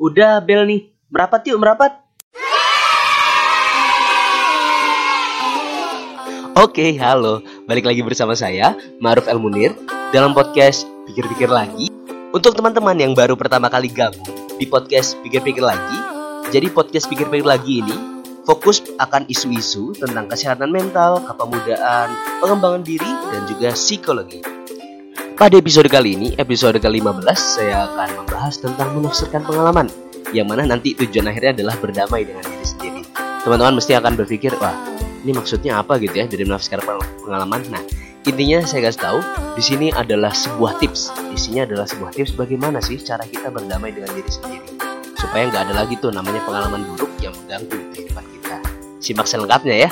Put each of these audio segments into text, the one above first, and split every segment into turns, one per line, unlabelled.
Udah bel nih. Merapat yuk, merapat. Oke, halo. Balik lagi bersama saya, Maruf El Munir, dalam podcast Pikir-Pikir Lagi. Untuk teman-teman yang baru pertama kali gabung di podcast Pikir-Pikir Lagi, jadi podcast Pikir-Pikir Lagi ini fokus akan isu-isu tentang kesehatan mental, kepemudaan, pengembangan diri, dan juga psikologi. Pada episode kali ini, episode ke-15, saya akan membahas tentang menafsirkan pengalaman, yang mana nanti tujuan akhirnya adalah berdamai dengan diri sendiri. Teman-teman mesti akan berpikir, wah, ini maksudnya apa gitu ya dari menafsirkan pengalaman? Nah, intinya saya kasih tahu, di sini adalah sebuah tips. Isinya adalah sebuah tips bagaimana sih cara kita berdamai dengan diri sendiri. Supaya nggak ada lagi tuh namanya pengalaman buruk yang mengganggu kehidupan kita. Simak selengkapnya ya.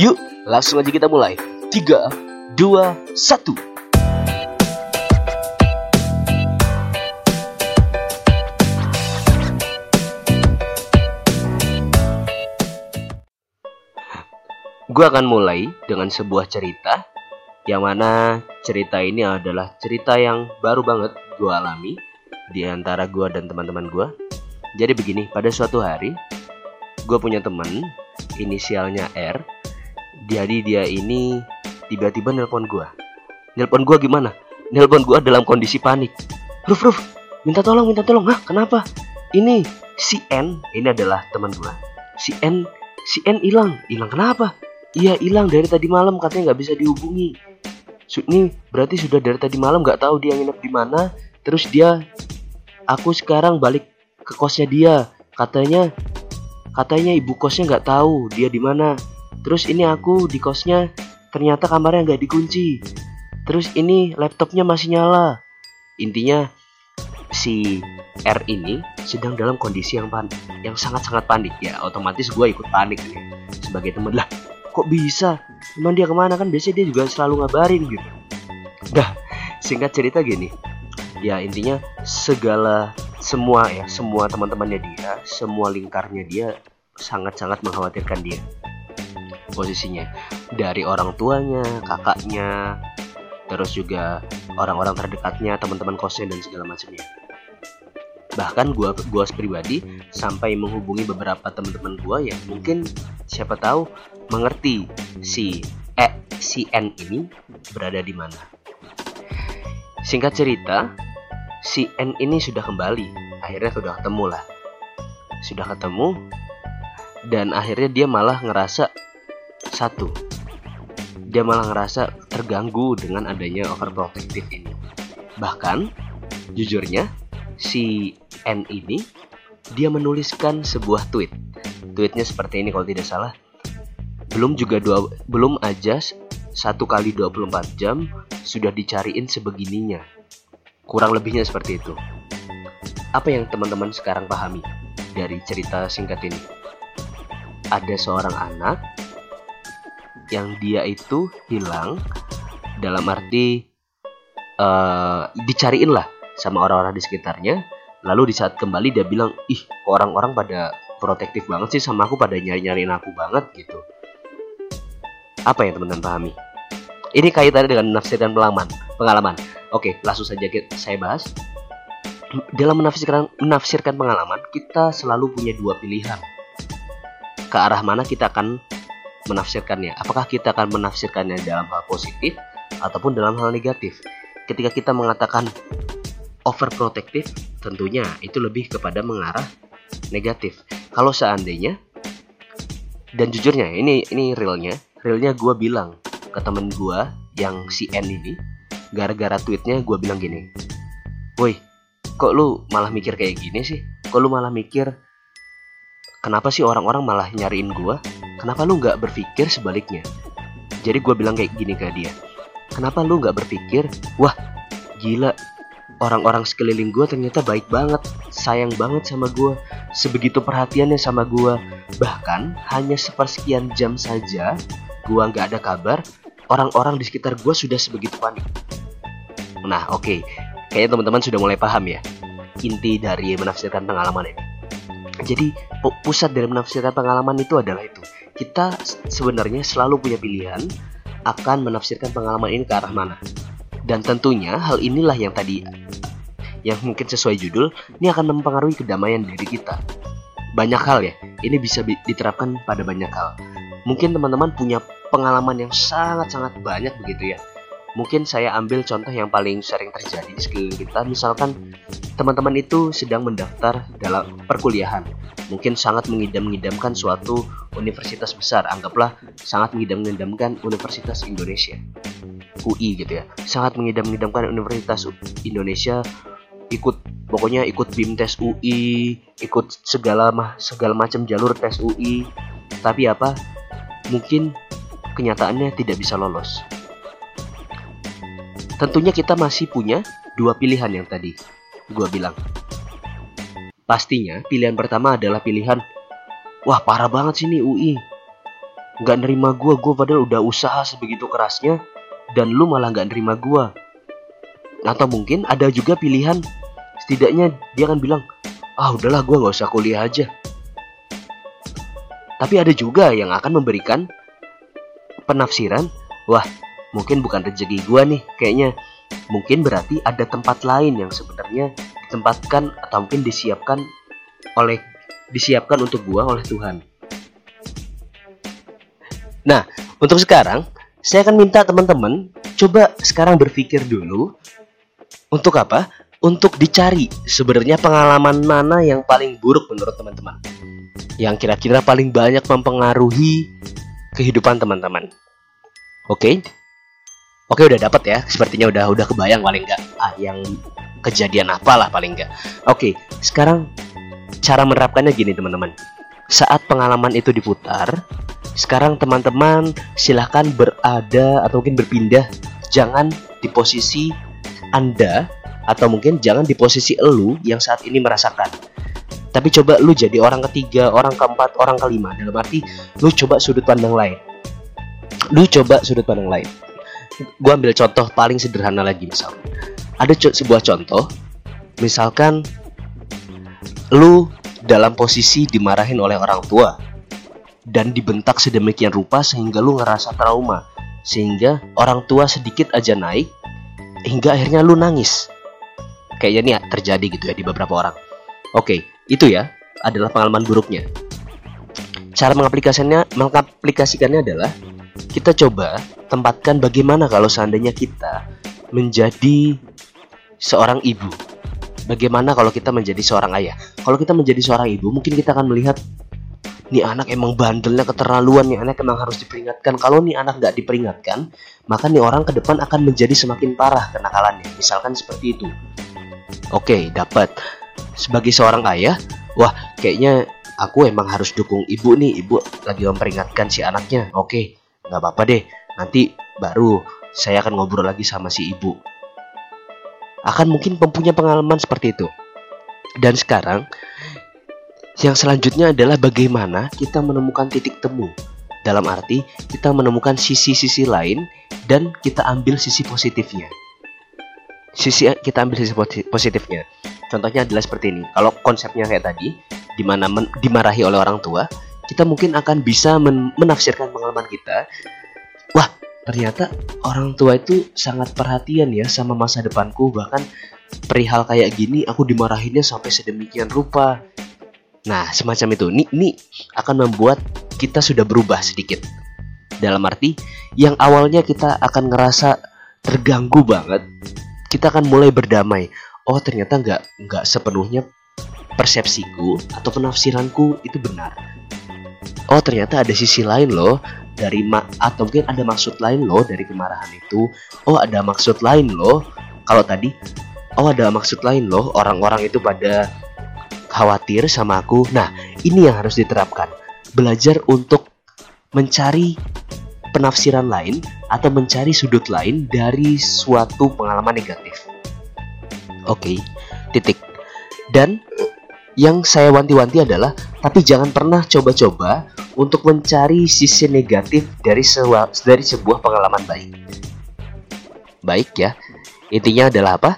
Yuk, langsung aja kita mulai. 3, 2, 1. Gue akan mulai dengan sebuah cerita yang mana cerita ini adalah cerita yang baru banget gue alami di antara gue dan teman-teman gue. Jadi begini, pada suatu hari gue punya temen inisialnya R. Jadi dia ini tiba-tiba nelpon gue. Nelpon gue gimana? Nelpon gue dalam kondisi panik. Ruf, Ruf, minta tolong, minta tolong. Hah, kenapa? Ini si N, ini adalah teman gue. Si N, si N hilang. Hilang kenapa? Iya hilang dari tadi malam katanya nggak bisa dihubungi. Ini berarti sudah dari tadi malam nggak tahu dia nginep di mana. Terus dia, aku sekarang balik ke kosnya dia. Katanya, katanya ibu kosnya nggak tahu dia di mana. Terus ini aku di kosnya ternyata kamarnya nggak dikunci. Terus ini laptopnya masih nyala. Intinya si R ini sedang dalam kondisi yang panik, yang sangat-sangat panik ya. Otomatis gue ikut panik ya. sebagai temen lah kok bisa? Emang dia ke mana? Kan biasanya dia juga selalu ngabarin gitu. Dah singkat cerita gini. Ya intinya segala semua ya semua teman-temannya dia semua lingkarnya dia sangat-sangat mengkhawatirkan dia. Posisinya. Dari orang tuanya kakaknya terus juga orang-orang terdekatnya teman-teman kosnya dan segala macamnya bahkan gue gua pribadi sampai menghubungi beberapa teman-teman gue yang mungkin siapa tahu mengerti si E si N ini berada di mana. Singkat cerita, si N ini sudah kembali. Akhirnya sudah ketemu lah. Sudah ketemu dan akhirnya dia malah ngerasa satu. Dia malah ngerasa terganggu dengan adanya overprotective ini. Bahkan jujurnya si N ini dia menuliskan sebuah tweet. Tweetnya seperti ini kalau tidak salah. Belum juga dua belum aja satu kali 24 jam sudah dicariin sebegininya. Kurang lebihnya seperti itu. Apa yang teman-teman sekarang pahami dari cerita singkat ini? Ada seorang anak yang dia itu hilang dalam arti uh, dicariin lah sama orang-orang di sekitarnya lalu di saat kembali dia bilang ih orang-orang pada protektif banget sih sama aku pada nyari-nyariin aku banget gitu apa yang teman-teman pahami? Ini kaitannya dengan menafsirkan pengalaman. Pengalaman. Oke, langsung saja saya bahas. Dalam menafsirkan menafsirkan pengalaman, kita selalu punya dua pilihan. Ke arah mana kita akan menafsirkannya? Apakah kita akan menafsirkannya dalam hal positif ataupun dalam hal negatif? Ketika kita mengatakan overprotective, tentunya itu lebih kepada mengarah negatif. Kalau seandainya dan jujurnya ini ini realnya realnya gue bilang ke temen gue yang si N ini gara-gara tweetnya gue bilang gini woi kok lu malah mikir kayak gini sih? Kok lu malah mikir kenapa sih orang-orang malah nyariin gue kenapa lu nggak berpikir sebaliknya? Jadi gue bilang kayak gini ke dia kenapa lu nggak berpikir wah gila orang-orang sekeliling gue ternyata baik banget sayang banget sama gue sebegitu perhatiannya sama gue bahkan hanya sepersekian jam saja gua nggak ada kabar, orang-orang di sekitar gua sudah sebegitu panik. Nah, oke. Okay. Kayaknya teman-teman sudah mulai paham ya inti dari menafsirkan pengalaman ini. Jadi, pusat dari menafsirkan pengalaman itu adalah itu. Kita sebenarnya selalu punya pilihan akan menafsirkan pengalaman ini ke arah mana. Dan tentunya hal inilah yang tadi yang mungkin sesuai judul, ini akan mempengaruhi kedamaian diri kita. Banyak hal ya, ini bisa diterapkan pada banyak hal. Mungkin teman-teman punya pengalaman yang sangat-sangat banyak begitu ya. Mungkin saya ambil contoh yang paling sering terjadi di sekeliling kita, misalkan teman-teman itu sedang mendaftar dalam perkuliahan. Mungkin sangat mengidam-ngidamkan suatu universitas besar, anggaplah sangat mengidam-ngidamkan Universitas Indonesia. UI gitu ya. Sangat mengidam-ngidamkan Universitas Indonesia ikut pokoknya ikut BIM tes UI, ikut segala mah segala macam jalur tes UI. Tapi apa? Mungkin kenyataannya tidak bisa lolos. Tentunya kita masih punya dua pilihan yang tadi gua bilang. Pastinya pilihan pertama adalah pilihan Wah parah banget sih nih UI Gak nerima gua, gua padahal udah usaha sebegitu kerasnya Dan lu malah gak nerima gua. Atau mungkin ada juga pilihan Setidaknya dia akan bilang Ah udahlah gua gak usah kuliah aja. Tapi ada juga yang akan memberikan Penafsiran Wah mungkin bukan rezeki gua nih kayaknya mungkin berarti ada tempat lain yang sebenarnya ditempatkan atau mungkin disiapkan oleh disiapkan untuk gua oleh Tuhan. Nah, untuk sekarang saya akan minta teman-teman coba sekarang berpikir dulu untuk apa? Untuk dicari sebenarnya pengalaman mana yang paling buruk menurut teman-teman. Yang kira-kira paling banyak mempengaruhi kehidupan teman-teman. Oke? Okay? Oke udah dapat ya, sepertinya udah udah kebayang paling enggak ah yang kejadian apalah paling enggak. Oke, sekarang cara menerapkannya gini teman-teman. Saat pengalaman itu diputar, sekarang teman-teman silahkan berada atau mungkin berpindah, jangan di posisi Anda atau mungkin jangan di posisi elu yang saat ini merasakan. Tapi coba lu jadi orang ketiga, orang keempat, orang kelima. Dalam arti lu coba sudut pandang lain. Lu coba sudut pandang lain gue ambil contoh paling sederhana lagi misal. Ada co sebuah contoh. Misalkan lu dalam posisi dimarahin oleh orang tua dan dibentak sedemikian rupa sehingga lu ngerasa trauma sehingga orang tua sedikit aja naik hingga akhirnya lu nangis. Kayaknya nih terjadi gitu ya di beberapa orang. Oke itu ya adalah pengalaman buruknya. Cara mengaplikasikannya mengaplikasikannya adalah kita coba tempatkan bagaimana kalau seandainya kita menjadi seorang ibu. Bagaimana kalau kita menjadi seorang ayah? Kalau kita menjadi seorang ibu, mungkin kita akan melihat nih anak emang bandelnya keterlaluan, nih anak emang harus diperingatkan. Kalau nih anak nggak diperingatkan, maka nih orang ke depan akan menjadi semakin parah kenakalannya. Misalkan seperti itu. Oke, dapat. Sebagai seorang ayah, wah kayaknya aku emang harus dukung ibu nih. Ibu lagi memperingatkan si anaknya. Oke, nggak apa-apa deh nanti baru saya akan ngobrol lagi sama si ibu. Akan mungkin mempunyai pengalaman seperti itu. Dan sekarang yang selanjutnya adalah bagaimana kita menemukan titik temu. Dalam arti kita menemukan sisi-sisi lain dan kita ambil sisi positifnya. Sisi kita ambil sisi positifnya. Contohnya adalah seperti ini. Kalau konsepnya kayak tadi di mana dimarahi oleh orang tua kita mungkin akan bisa men menafsirkan pengalaman kita. Wah ternyata orang tua itu sangat perhatian ya sama masa depanku. Bahkan perihal kayak gini aku dimarahinnya sampai sedemikian rupa. Nah semacam itu. Ini, ini akan membuat kita sudah berubah sedikit. Dalam arti yang awalnya kita akan ngerasa terganggu banget kita akan mulai berdamai. Oh ternyata nggak nggak sepenuhnya persepsiku atau penafsiranku itu benar oh ternyata ada sisi lain loh. Dari ma atau mungkin ada maksud lain loh dari kemarahan itu. Oh ada maksud lain loh. Kalau tadi oh ada maksud lain loh. Orang-orang itu pada khawatir sama aku. Nah ini yang harus diterapkan. Belajar untuk mencari penafsiran lain atau mencari sudut lain dari suatu pengalaman negatif. Oke okay, titik. Dan yang saya wanti-wanti adalah tapi jangan pernah coba-coba untuk mencari sisi negatif dari sebuah dari sebuah pengalaman baik. Baik ya. Intinya adalah apa?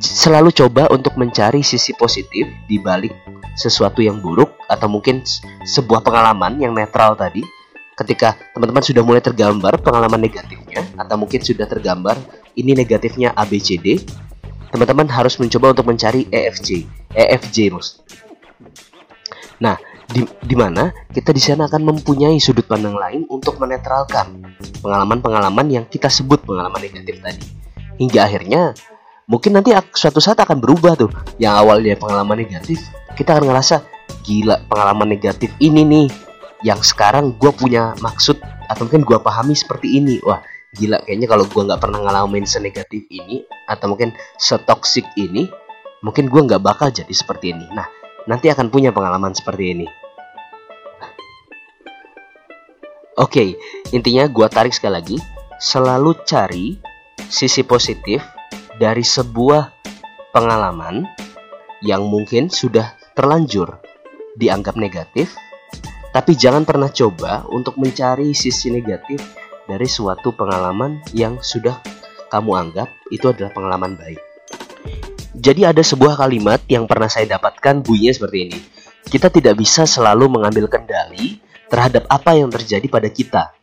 Selalu coba untuk mencari sisi positif di balik sesuatu yang buruk atau mungkin sebuah pengalaman yang netral tadi. Ketika teman-teman sudah mulai tergambar pengalaman negatifnya atau mungkin sudah tergambar ini negatifnya ABCD, teman-teman harus mencoba untuk mencari EFJ, EFJ mus. Nah, di, di mana kita di sana akan mempunyai sudut pandang lain untuk menetralkan pengalaman-pengalaman yang kita sebut pengalaman negatif tadi. Hingga akhirnya mungkin nanti suatu saat akan berubah tuh. Yang awalnya pengalaman negatif, kita akan ngerasa gila pengalaman negatif ini nih yang sekarang gue punya maksud atau mungkin gue pahami seperti ini. Wah, gila kayaknya kalau gue nggak pernah ngalamin senegatif ini atau mungkin setoksik ini, mungkin gue nggak bakal jadi seperti ini. Nah, nanti akan punya pengalaman seperti ini. Oke, intinya gue tarik sekali lagi, selalu cari sisi positif dari sebuah pengalaman yang mungkin sudah terlanjur dianggap negatif, tapi jangan pernah coba untuk mencari sisi negatif dari suatu pengalaman yang sudah kamu anggap itu adalah pengalaman baik. Jadi ada sebuah kalimat yang pernah saya dapatkan bunyinya seperti ini. Kita tidak bisa selalu mengambil kendali terhadap apa yang terjadi pada kita.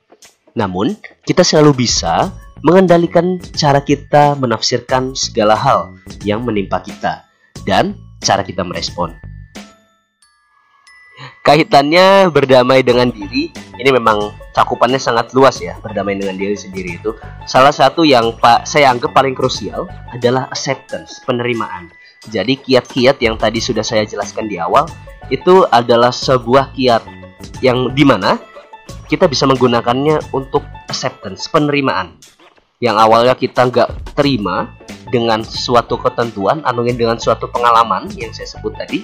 Namun, kita selalu bisa mengendalikan cara kita menafsirkan segala hal yang menimpa kita dan cara kita merespon. Kaitannya berdamai dengan diri, ini memang cakupannya sangat luas ya. Berdamai dengan diri sendiri itu salah satu yang Pak saya anggap paling krusial adalah acceptance, penerimaan. Jadi kiat-kiat yang tadi sudah saya jelaskan di awal itu adalah sebuah kiat yang di mana kita bisa menggunakannya untuk acceptance, penerimaan. Yang awalnya kita nggak terima dengan suatu ketentuan atau dengan suatu pengalaman yang saya sebut tadi,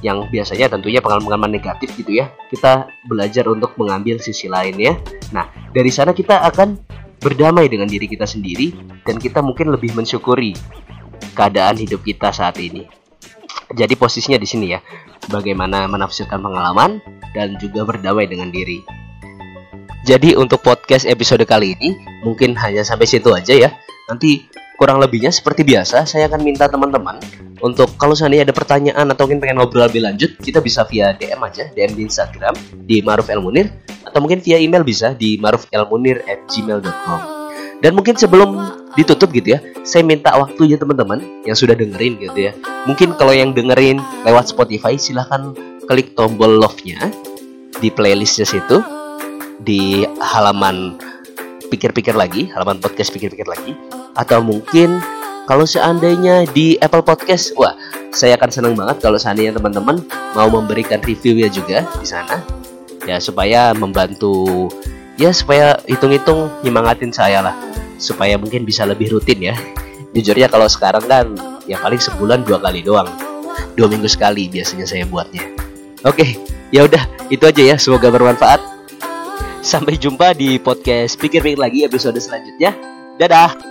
yang biasanya tentunya pengalaman-pengalaman negatif gitu ya, kita belajar untuk mengambil sisi lainnya. Nah, dari sana kita akan berdamai dengan diri kita sendiri dan kita mungkin lebih mensyukuri keadaan hidup kita saat ini. Jadi posisinya di sini ya, bagaimana menafsirkan pengalaman dan juga berdamai dengan diri. Jadi untuk podcast episode kali ini mungkin hanya sampai situ aja ya. Nanti kurang lebihnya seperti biasa saya akan minta teman-teman untuk kalau seandainya ada pertanyaan atau mungkin pengen ngobrol lebih lanjut kita bisa via DM aja DM di Instagram di Maruf Elmunir atau mungkin via email bisa di marufelmunir@gmail.com dan mungkin sebelum ditutup gitu ya saya minta waktunya teman-teman yang sudah dengerin gitu ya. Mungkin kalau yang dengerin lewat Spotify silahkan klik tombol love-nya di playlistnya situ di halaman pikir-pikir lagi halaman podcast pikir-pikir lagi. Atau mungkin kalau seandainya di Apple Podcast, wah, saya akan senang banget kalau seandainya teman-teman mau memberikan reviewnya juga di sana, ya supaya membantu, ya supaya hitung-hitung nyemangatin saya lah, supaya mungkin bisa lebih rutin ya. Jujur ya kalau sekarang kan, ya paling sebulan dua kali doang, dua minggu sekali biasanya saya buatnya. Oke, ya udah itu aja ya. Semoga bermanfaat. Sampai jumpa di podcast pikir-pikir lagi episode selanjutnya. Dadah.